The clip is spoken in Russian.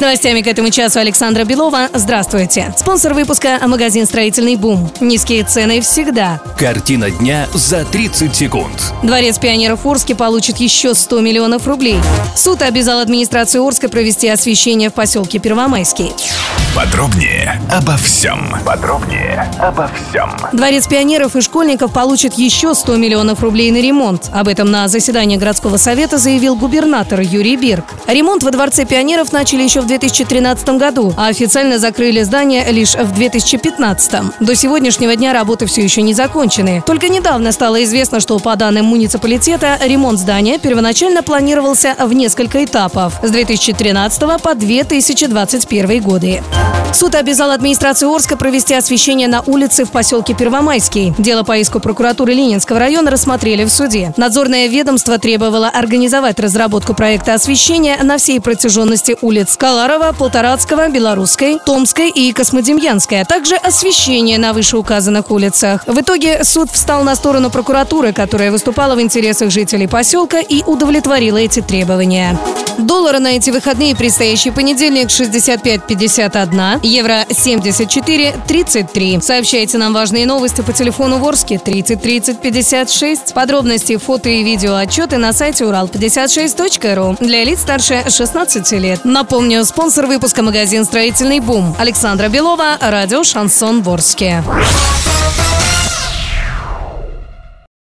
С новостями к этому часу Александра Белова. Здравствуйте. Спонсор выпуска – магазин «Строительный бум». Низкие цены всегда. Картина дня за 30 секунд. Дворец пионеров Орске получит еще 100 миллионов рублей. Суд обязал администрацию Орска провести освещение в поселке Первомайский. Подробнее обо всем. Подробнее обо всем. Дворец пионеров и школьников получит еще 100 миллионов рублей на ремонт. Об этом на заседании городского совета заявил губернатор Юрий Бирк. Ремонт во Дворце пионеров начали еще в 2013 году, а официально закрыли здание лишь в 2015. До сегодняшнего дня работы все еще не закончены. Только недавно стало известно, что по данным муниципалитета ремонт здания первоначально планировался в несколько этапов с 2013 по 2021 годы. Суд обязал администрацию Орска провести освещение на улице в поселке Первомайский. Дело по иску прокуратуры Ленинского района рассмотрели в суде. Надзорное ведомство требовало организовать разработку проекта освещения на всей протяженности улиц Каларова, Полторацкого, Белорусской, Томской и Космодемьянской, а также освещение на вышеуказанных улицах. В итоге суд встал на сторону прокуратуры, которая выступала в интересах жителей поселка и удовлетворила эти требования. Доллары на эти выходные предстоящий понедельник 65.51, евро 74.33. Сообщайте нам важные новости по телефону Ворске 30 30 56. Подробности, фото и видео отчеты на сайте урал56.ру для лиц старше 16 лет. Напомню, спонсор выпуска магазин «Строительный бум». Александра Белова, радио «Шансон Ворске».